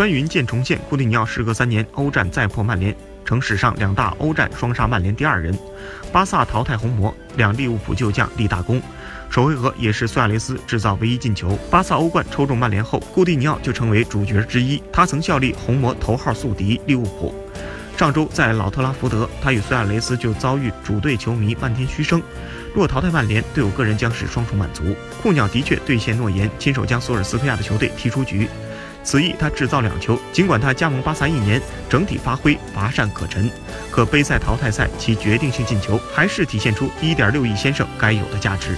穿云箭重现，库蒂尼奥时隔三年欧战再破曼联，成史上两大欧战双杀曼联第二人。巴萨淘汰红魔，两利物浦旧将立大功。首回合也是苏亚雷斯制造唯一进球。巴萨欧冠抽中曼联后，库蒂尼奥就成为主角之一。他曾效力红魔头号宿敌利物浦。上周在老特拉福德，他与苏亚雷斯就遭遇主队球迷漫天嘘声。若淘汰曼联，队友个人将是双重满足。库鸟的确兑现诺言，亲手将索尔斯克亚的球队踢出局。此役他制造两球，尽管他加盟巴萨一年，整体发挥乏善可陈，可杯赛淘汰赛其决定性进球还是体现出1.6亿先生该有的价值。